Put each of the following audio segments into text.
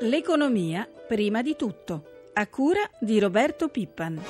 L'economia prima di tutto, a cura di Roberto Pippan.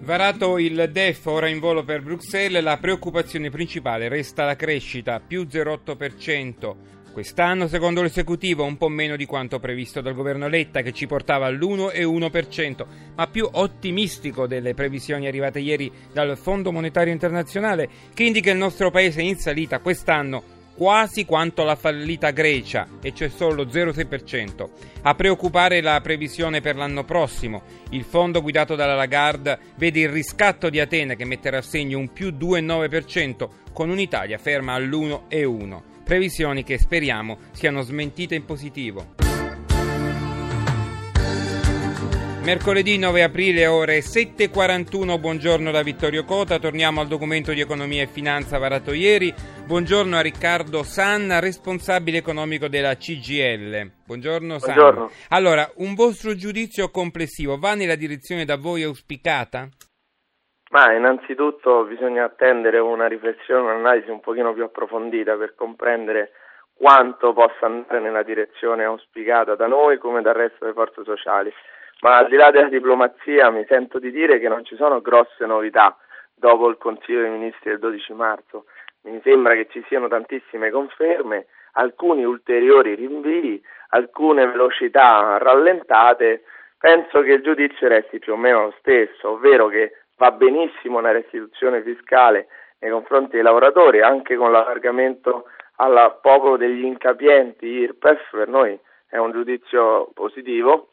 Varato il DEF ora in volo per Bruxelles, la preoccupazione principale resta la crescita, più 0,8%. Quest'anno, secondo l'esecutivo, un po' meno di quanto previsto dal governo Letta, che ci portava all'1,1%, ma più ottimistico delle previsioni arrivate ieri dal Fondo Monetario Internazionale, che indica il nostro paese in salita quest'anno quasi quanto la fallita Grecia, e cioè solo 0,6%. A preoccupare la previsione per l'anno prossimo. Il fondo guidato dalla Lagarde vede il riscatto di Atene che metterà a segno un più 2,9%, con un'Italia ferma all'1,1% previsioni che speriamo siano smentite in positivo. Mercoledì 9 aprile ore 7.41, buongiorno da Vittorio Cota, torniamo al documento di economia e finanza varato ieri. Buongiorno a Riccardo Sanna, responsabile economico della CGL. Buongiorno Sanna. Buongiorno. Allora, un vostro giudizio complessivo va nella direzione da voi auspicata? Ma innanzitutto bisogna attendere una riflessione, un'analisi un pochino più approfondita per comprendere quanto possa andare nella direzione auspicata da noi come dal resto delle forze sociali. Ma al di là della diplomazia mi sento di dire che non ci sono grosse novità dopo il Consiglio dei Ministri del 12 marzo. Mi sembra che ci siano tantissime conferme, alcuni ulteriori rinvii, alcune velocità rallentate. Penso che il giudizio resti più o meno lo stesso, ovvero che va benissimo una restituzione fiscale nei confronti dei lavoratori, anche con l'allargamento al popolo degli incapienti IRPEF, per noi è un giudizio positivo,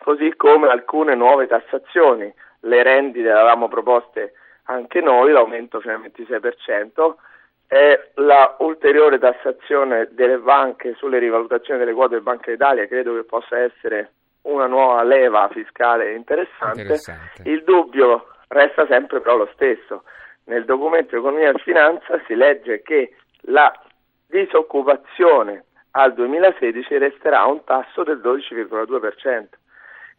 così come alcune nuove tassazioni, le rendite le avevamo proposte anche noi, l'aumento fino al 26%, e la ulteriore tassazione delle banche sulle rivalutazioni delle quote del Banca d'Italia credo che possa essere una nuova leva fiscale interessante. Interessante. Il dubbio resta sempre però lo stesso. Nel documento Economia e Finanza si legge che la disoccupazione al 2016 resterà a un tasso del 12,2%.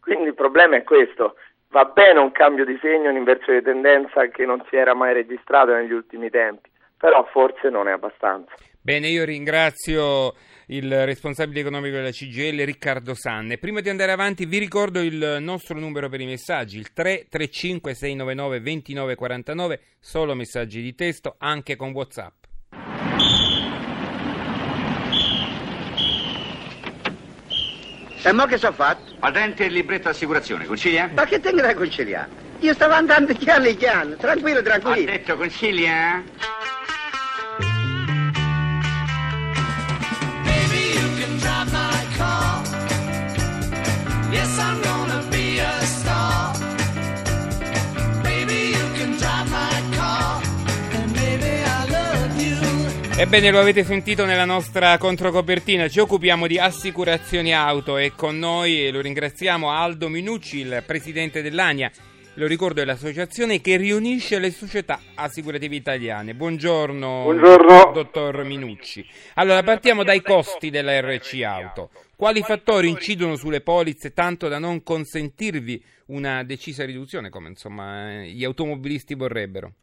Quindi il problema è questo. Va bene un cambio di segno, un'inversione di tendenza che non si era mai registrato negli ultimi tempi, però forse non è abbastanza. Bene, io ringrazio il responsabile economico della CGL Riccardo Sanne. Prima di andare avanti vi ricordo il nostro numero per i messaggi, il 335 699 2949, solo messaggi di testo anche con WhatsApp. E mo che so fatto? Patente e libretto assicurazione, concilia? Ma che tengo da conciliare? Io stavo andando chiano chiano, tranquillo, Ha tranquillo. detto concilia? Ebbene, lo avete sentito nella nostra controcopertina, ci occupiamo di assicurazioni auto e con noi lo ringraziamo Aldo Minucci, il presidente dell'ANIA. Lo ricordo è l'associazione che riunisce le società assicurative italiane. Buongiorno, Buongiorno. dottor Minucci. Allora, partiamo dai costi della RC Auto. Quali fattori incidono sulle polizze tanto da non consentirvi una decisa riduzione, come insomma gli automobilisti vorrebbero?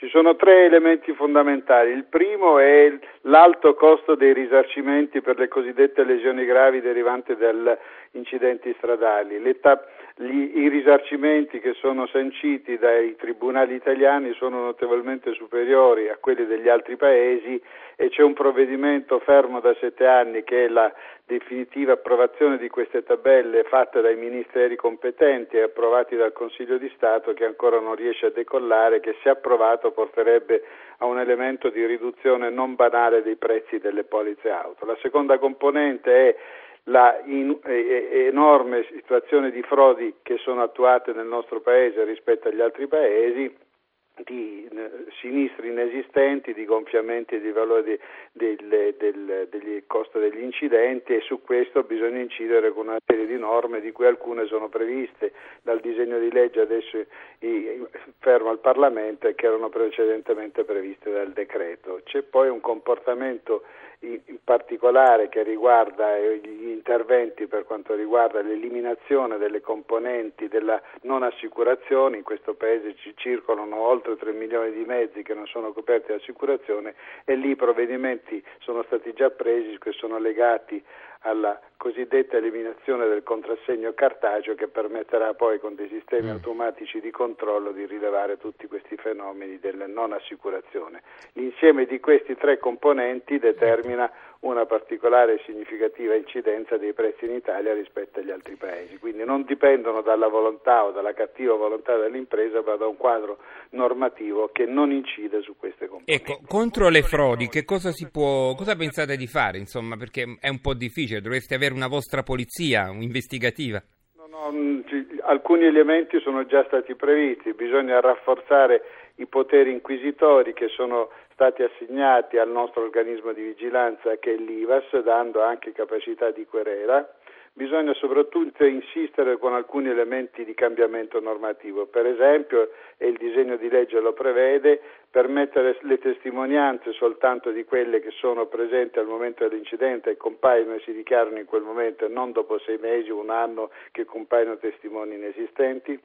Ci sono tre elementi fondamentali. Il primo è l'alto costo dei risarcimenti per le cosiddette lesioni gravi derivanti da incidenti stradali. L'età- gli- I risarcimenti che sono sanciti dai tribunali italiani sono notevolmente superiori a quelli degli altri paesi e c'è un provvedimento fermo da sette anni che è la definitiva approvazione di queste tabelle fatte dai ministeri competenti e approvati dal Consiglio di Stato che ancora non riesce a decollare, che se approvato porterebbe a un elemento di riduzione non banale dei prezzi delle polizze auto. La seconda componente è la in- e- e- enorme situazione di frodi che sono attuate nel nostro paese rispetto agli altri paesi di eh, sinistri inesistenti, di gonfiamenti di valori del, del, degli costo degli incidenti e su questo bisogna incidere con una serie di norme di cui alcune sono previste dal disegno di legge adesso fermo al Parlamento e che erano precedentemente previste dal decreto. C'è poi un comportamento in particolare che riguarda eh, gli interventi per quanto riguarda l'eliminazione delle componenti della non assicurazione, in questo paese ci circolano oltre 3 milioni di mezzi che non sono coperti dall'assicurazione e lì i provvedimenti sono stati già presi che sono legati alla cosiddetta eliminazione del contrassegno cartaceo che permetterà poi con dei sistemi Mm. automatici di controllo di rilevare tutti questi fenomeni della non assicurazione. L'insieme di questi tre componenti determina una particolare e significativa incidenza dei prezzi in Italia rispetto agli altri paesi, quindi non dipendono dalla volontà o dalla cattiva volontà dell'impresa, ma da un quadro normativo che non incide su queste componenti. Ecco, contro le frodi, che cosa si può, cosa pensate di fare, insomma, perché è un po' difficile, dovreste avere una vostra polizia investigativa. No, no, alcuni elementi sono già stati previsti, bisogna rafforzare i poteri inquisitori che sono stati assegnati al nostro organismo di vigilanza che è l'IVAS, dando anche capacità di querela. Bisogna soprattutto insistere con alcuni elementi di cambiamento normativo, per esempio, e il disegno di legge lo prevede, permettere le testimonianze soltanto di quelle che sono presenti al momento dell'incidente e compaiono e si dichiarano in quel momento e non dopo sei mesi o un anno che compaiono testimoni inesistenti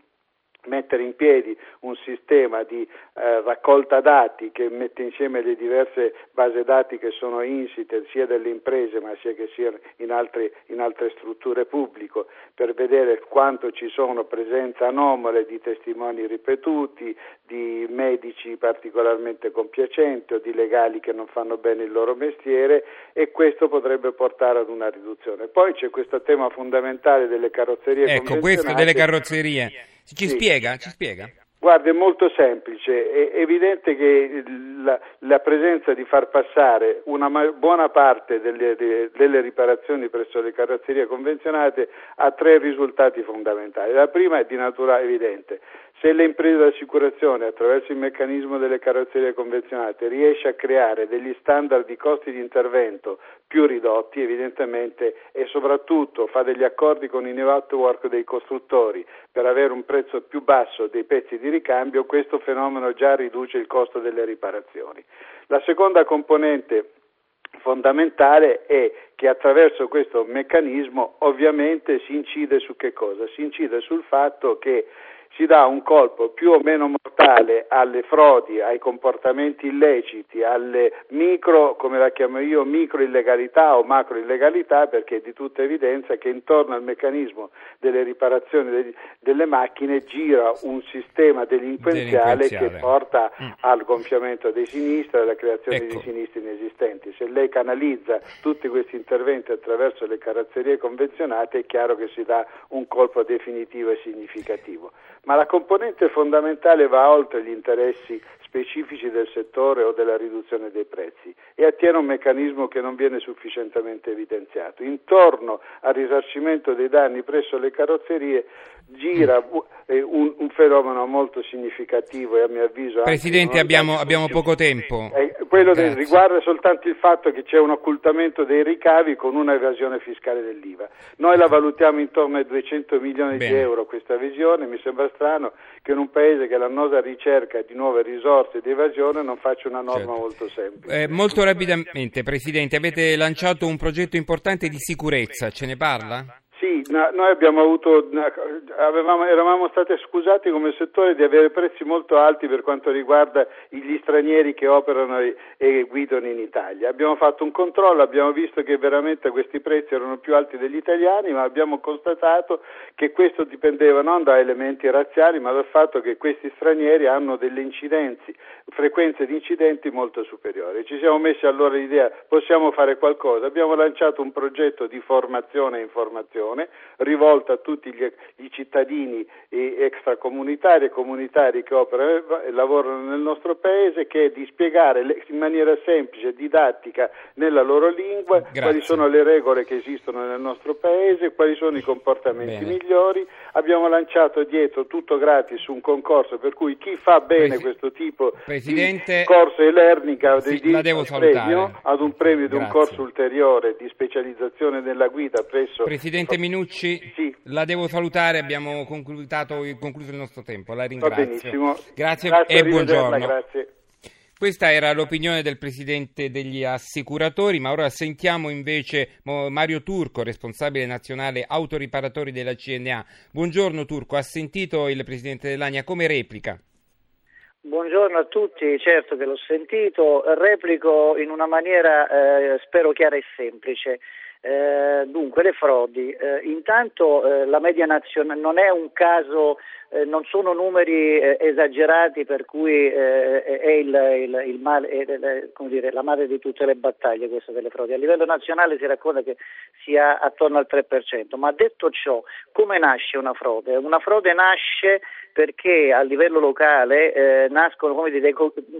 mettere in piedi un sistema di eh, raccolta dati che mette insieme le diverse base dati che sono insite sia delle imprese ma sia che siano in, altri- in altre strutture pubbliche per vedere quanto ci sono presenze anomale di testimoni ripetuti, di medici particolarmente compiacenti o di legali che non fanno bene il loro mestiere e questo potrebbe portare ad una riduzione. Poi c'è questo tema fondamentale delle carrozzerie Ecco, questo delle carrozzerie. Ci Sì. spiega? Ci spiega? Guarda, è molto semplice, è evidente che la, la presenza di far passare una ma- buona parte delle, de- delle riparazioni presso le carrozzerie convenzionate ha tre risultati fondamentali. La prima è di natura evidente. Se le imprese d'assicurazione attraverso il meccanismo delle carrozzerie convenzionate riesce a creare degli standard di costi di intervento più ridotti evidentemente e soprattutto fa degli accordi con i network dei costruttori per avere un prezzo più basso dei pezzi di ricambio, questo fenomeno già riduce il costo delle riparazioni. La seconda componente fondamentale è che attraverso questo meccanismo ovviamente si incide su che cosa? Si incide sul fatto che si dà un colpo più o meno mortale alle frodi, ai comportamenti illeciti, alle micro, come la chiamo io, micro illegalità o macro illegalità, perché è di tutta evidenza che intorno al meccanismo delle riparazioni degli- delle macchine gira un sistema delinquenziale, Delinquenziale. che porta Mm. al gonfiamento dei sinistri e alla creazione Ecco. di sinistri inesistenti. Se lei canalizza tutti questi interventi attraverso le carrozzerie convenzionate è chiaro che si dà un colpo definitivo e significativo. Ma la componente fondamentale va oltre gli interessi specifici del settore o della riduzione dei prezzi e attiene un meccanismo che non viene sufficientemente evidenziato. Intorno al risarcimento dei danni presso le carrozzerie gira eh, un, un fenomeno molto significativo e a mio avviso Presidente, abbiamo, abbiamo poco tempo. eh, quello del- riguarda soltanto il fatto che c'è un occultamento dei ricavi con una evasione fiscale dell'IVA. Noi la valutiamo intorno ai 200 milioni Bene. di euro questa visione, mi sembra strano che in un paese che è l'annosa ricerca di nuove risorse di evasione non faccia una norma Certo. molto semplice. Eh, molto rapidamente, Presidente, avete lanciato un progetto importante di sicurezza, ce ne parla? Noi abbiamo avuto, avevamo- eravamo stati accusati come settore di avere prezzi molto alti per quanto riguarda gli stranieri che operano e, e guidano in Italia. Abbiamo fatto un controllo, abbiamo visto che veramente questi prezzi erano più alti degli italiani, ma abbiamo constatato che questo dipendeva non da elementi razziali, ma dal fatto che questi stranieri hanno delle incidenze, frequenze di incidenti molto superiori. Ci siamo messi allora l'idea, possiamo fare qualcosa. Abbiamo lanciato un progetto di formazione e informazione rivolto a tutti gli, gli cittadini extracomunitari e comunitari che operano e lavorano nel nostro paese, che è di spiegare le- in maniera semplice, didattica, nella loro lingua, Grazie. quali sono le regole che esistono nel nostro paese, quali sono i comportamenti Bene. migliori. Abbiamo lanciato dietro tutto gratis un concorso per cui chi fa bene Presi- questo tipo Presidente- di corso e learning ha Sì, al salutare. premio, ad un premio di un corso ulteriore di specializzazione nella guida presso Presidente Minucci, Sì. la devo salutare, abbiamo concluso il nostro tempo, la Va ringrazio. benissimo. Grazie, Grazie, e buongiorno. Grazie. Questa era l'opinione del presidente degli assicuratori, ma ora sentiamo invece Mario Turco, responsabile nazionale autoriparatori della CNA. Buongiorno Turco, ha sentito il presidente dell'ANIA come replica? Buongiorno a tutti, certo che l'ho sentito, replico in una maniera eh, spero chiara e semplice. Eh, dunque, le frodi. Eh, intanto eh, la media nazionale non è un caso, eh, non sono numeri eh, esagerati per cui eh, è, il, il, il male, è, dire, la madre di tutte le battaglie questa delle frodi. A livello nazionale si racconta che sia attorno al 3%, ma detto ciò, come nasce una frode? Una frode nasce perché a livello locale eh, nascono dire,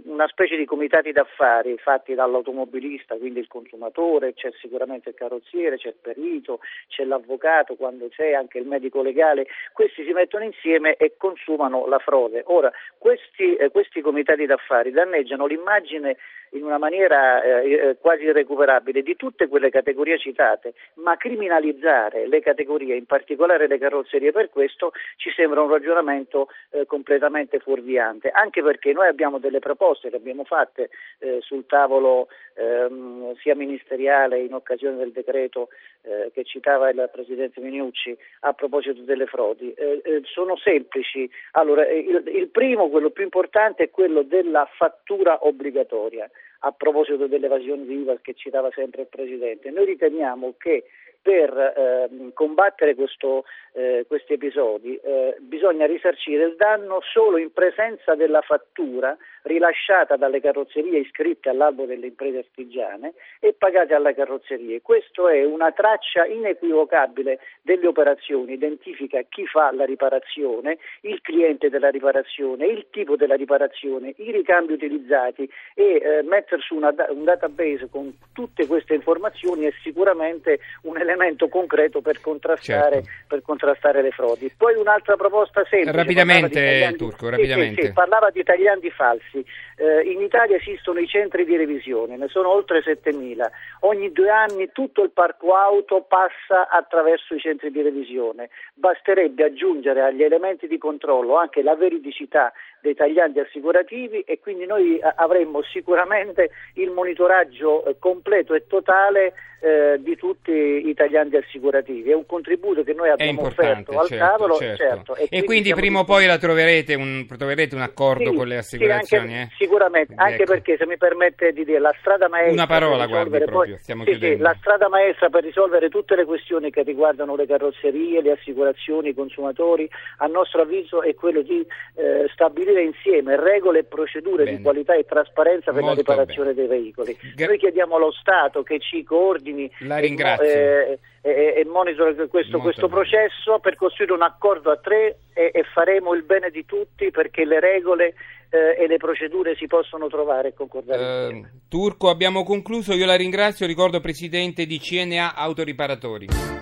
una specie di comitati d'affari fatti dall'automobilista, quindi il consumatore, c'è sicuramente il carrozziere, c'è il perito, c'è l'avvocato, quando c'è anche il medico legale, questi si mettono insieme e consumano la frode. Ora, questi, eh, questi comitati d'affari danneggiano l'immagine in una maniera eh, eh, quasi irrecuperabile di tutte quelle categorie citate, ma criminalizzare le categorie, in particolare le carrozzerie, per questo ci sembra un ragionamento eh, completamente fuorviante, anche perché noi abbiamo delle proposte che abbiamo fatte eh, sul tavolo ehm, sia ministeriale in occasione del decreto eh, che citava il Presidente Miniucci a proposito delle frodi. Eh, sono semplici. Allora, il, il primo, quello più importante, è quello della fattura obbligatoria a proposito dell'evasione di IVA che citava sempre il Presidente. Noi riteniamo che per eh, combattere questo, eh, questi episodi eh, bisogna risarcire il danno solo in presenza della fattura rilasciata dalle carrozzerie iscritte all'albo delle imprese artigiane e pagate alle carrozzerie. Questa è una traccia inequivocabile delle operazioni, identifica chi fa la riparazione, il cliente della riparazione, il tipo della riparazione, i ricambi utilizzati e eh, mettere su una, un database con tutte queste informazioni è sicuramente un elemento elemento concreto per contrastare, certo. per contrastare le frodi. Poi un'altra proposta semplice. Rapidamente, Turco, rapidamente. Sì, sì, parlava di tagliandi falsi. Eh, in Italia esistono i centri di revisione, ne sono oltre 7.000. Ogni due anni tutto il parco auto passa attraverso i centri di revisione. Basterebbe aggiungere agli elementi di controllo anche la veridicità dei tagliandi assicurativi e quindi noi avremmo sicuramente il monitoraggio eh, completo e totale eh, di tutti i tagliandi assicurativi. È un contributo che noi abbiamo offerto al certo, tavolo. Certo. Certo. E, e, quindi, prima o poi la troverete un, troverete un accordo sì, con le assicurazioni? Sì, anche, eh? Sicuramente, ecco. anche perché se mi permette di dire la strada maestra... Una parola, guardi, proprio, stiamo sì, chiudendo. la strada maestra per risolvere tutte le questioni che riguardano le carrozzerie, le assicurazioni, i consumatori, a nostro avviso è quello di eh, stabilire insieme regole e procedure bene. di qualità e trasparenza per Molto la riparazione bene. dei veicoli. Gra- Noi chiediamo allo Stato che ci coordini la ringrazio. E, e, e monitora questo, questo processo per costruire un accordo a tre e, e faremo il bene di tutti perché le regole eh, e le procedure si possono trovare e concordare. Uh, Turco, abbiamo concluso, io la ringrazio, ricordo Presidente di CNA Autoriparatori.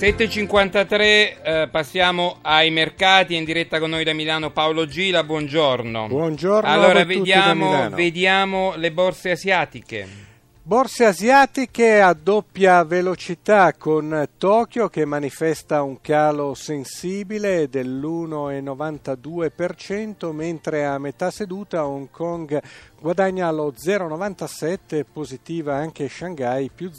7.53, eh, passiamo ai mercati, in diretta con noi da Milano Paolo Gila, buongiorno. Buongiorno. Allora vediamo, vediamo le borse asiatiche. Borse asiatiche a doppia velocità con Tokyo che manifesta un calo sensibile dell'1,92% mentre a metà seduta Hong Kong guadagna lo 0,97, positiva anche Shanghai più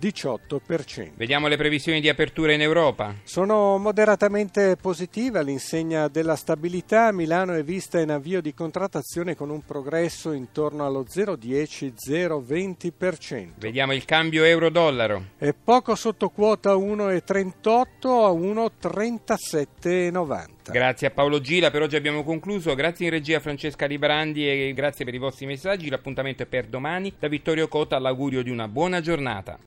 0,18%. Vediamo le previsioni di apertura in Europa. Sono moderatamente positive all'insegna della stabilità. Milano è vista in avvio di contrattazione con un progresso intorno allo 0,10-0,20%. Vediamo il cambio euro-dollaro. È poco sotto quota 1,38 a 1,37,90. Grazie a Paolo Gila, per oggi abbiamo concluso. Grazie in regia a Francesca Librandi e grazie per i vostri messaggi. L'appuntamento è per domani. Da Vittorio Cota l'augurio di una buona giornata.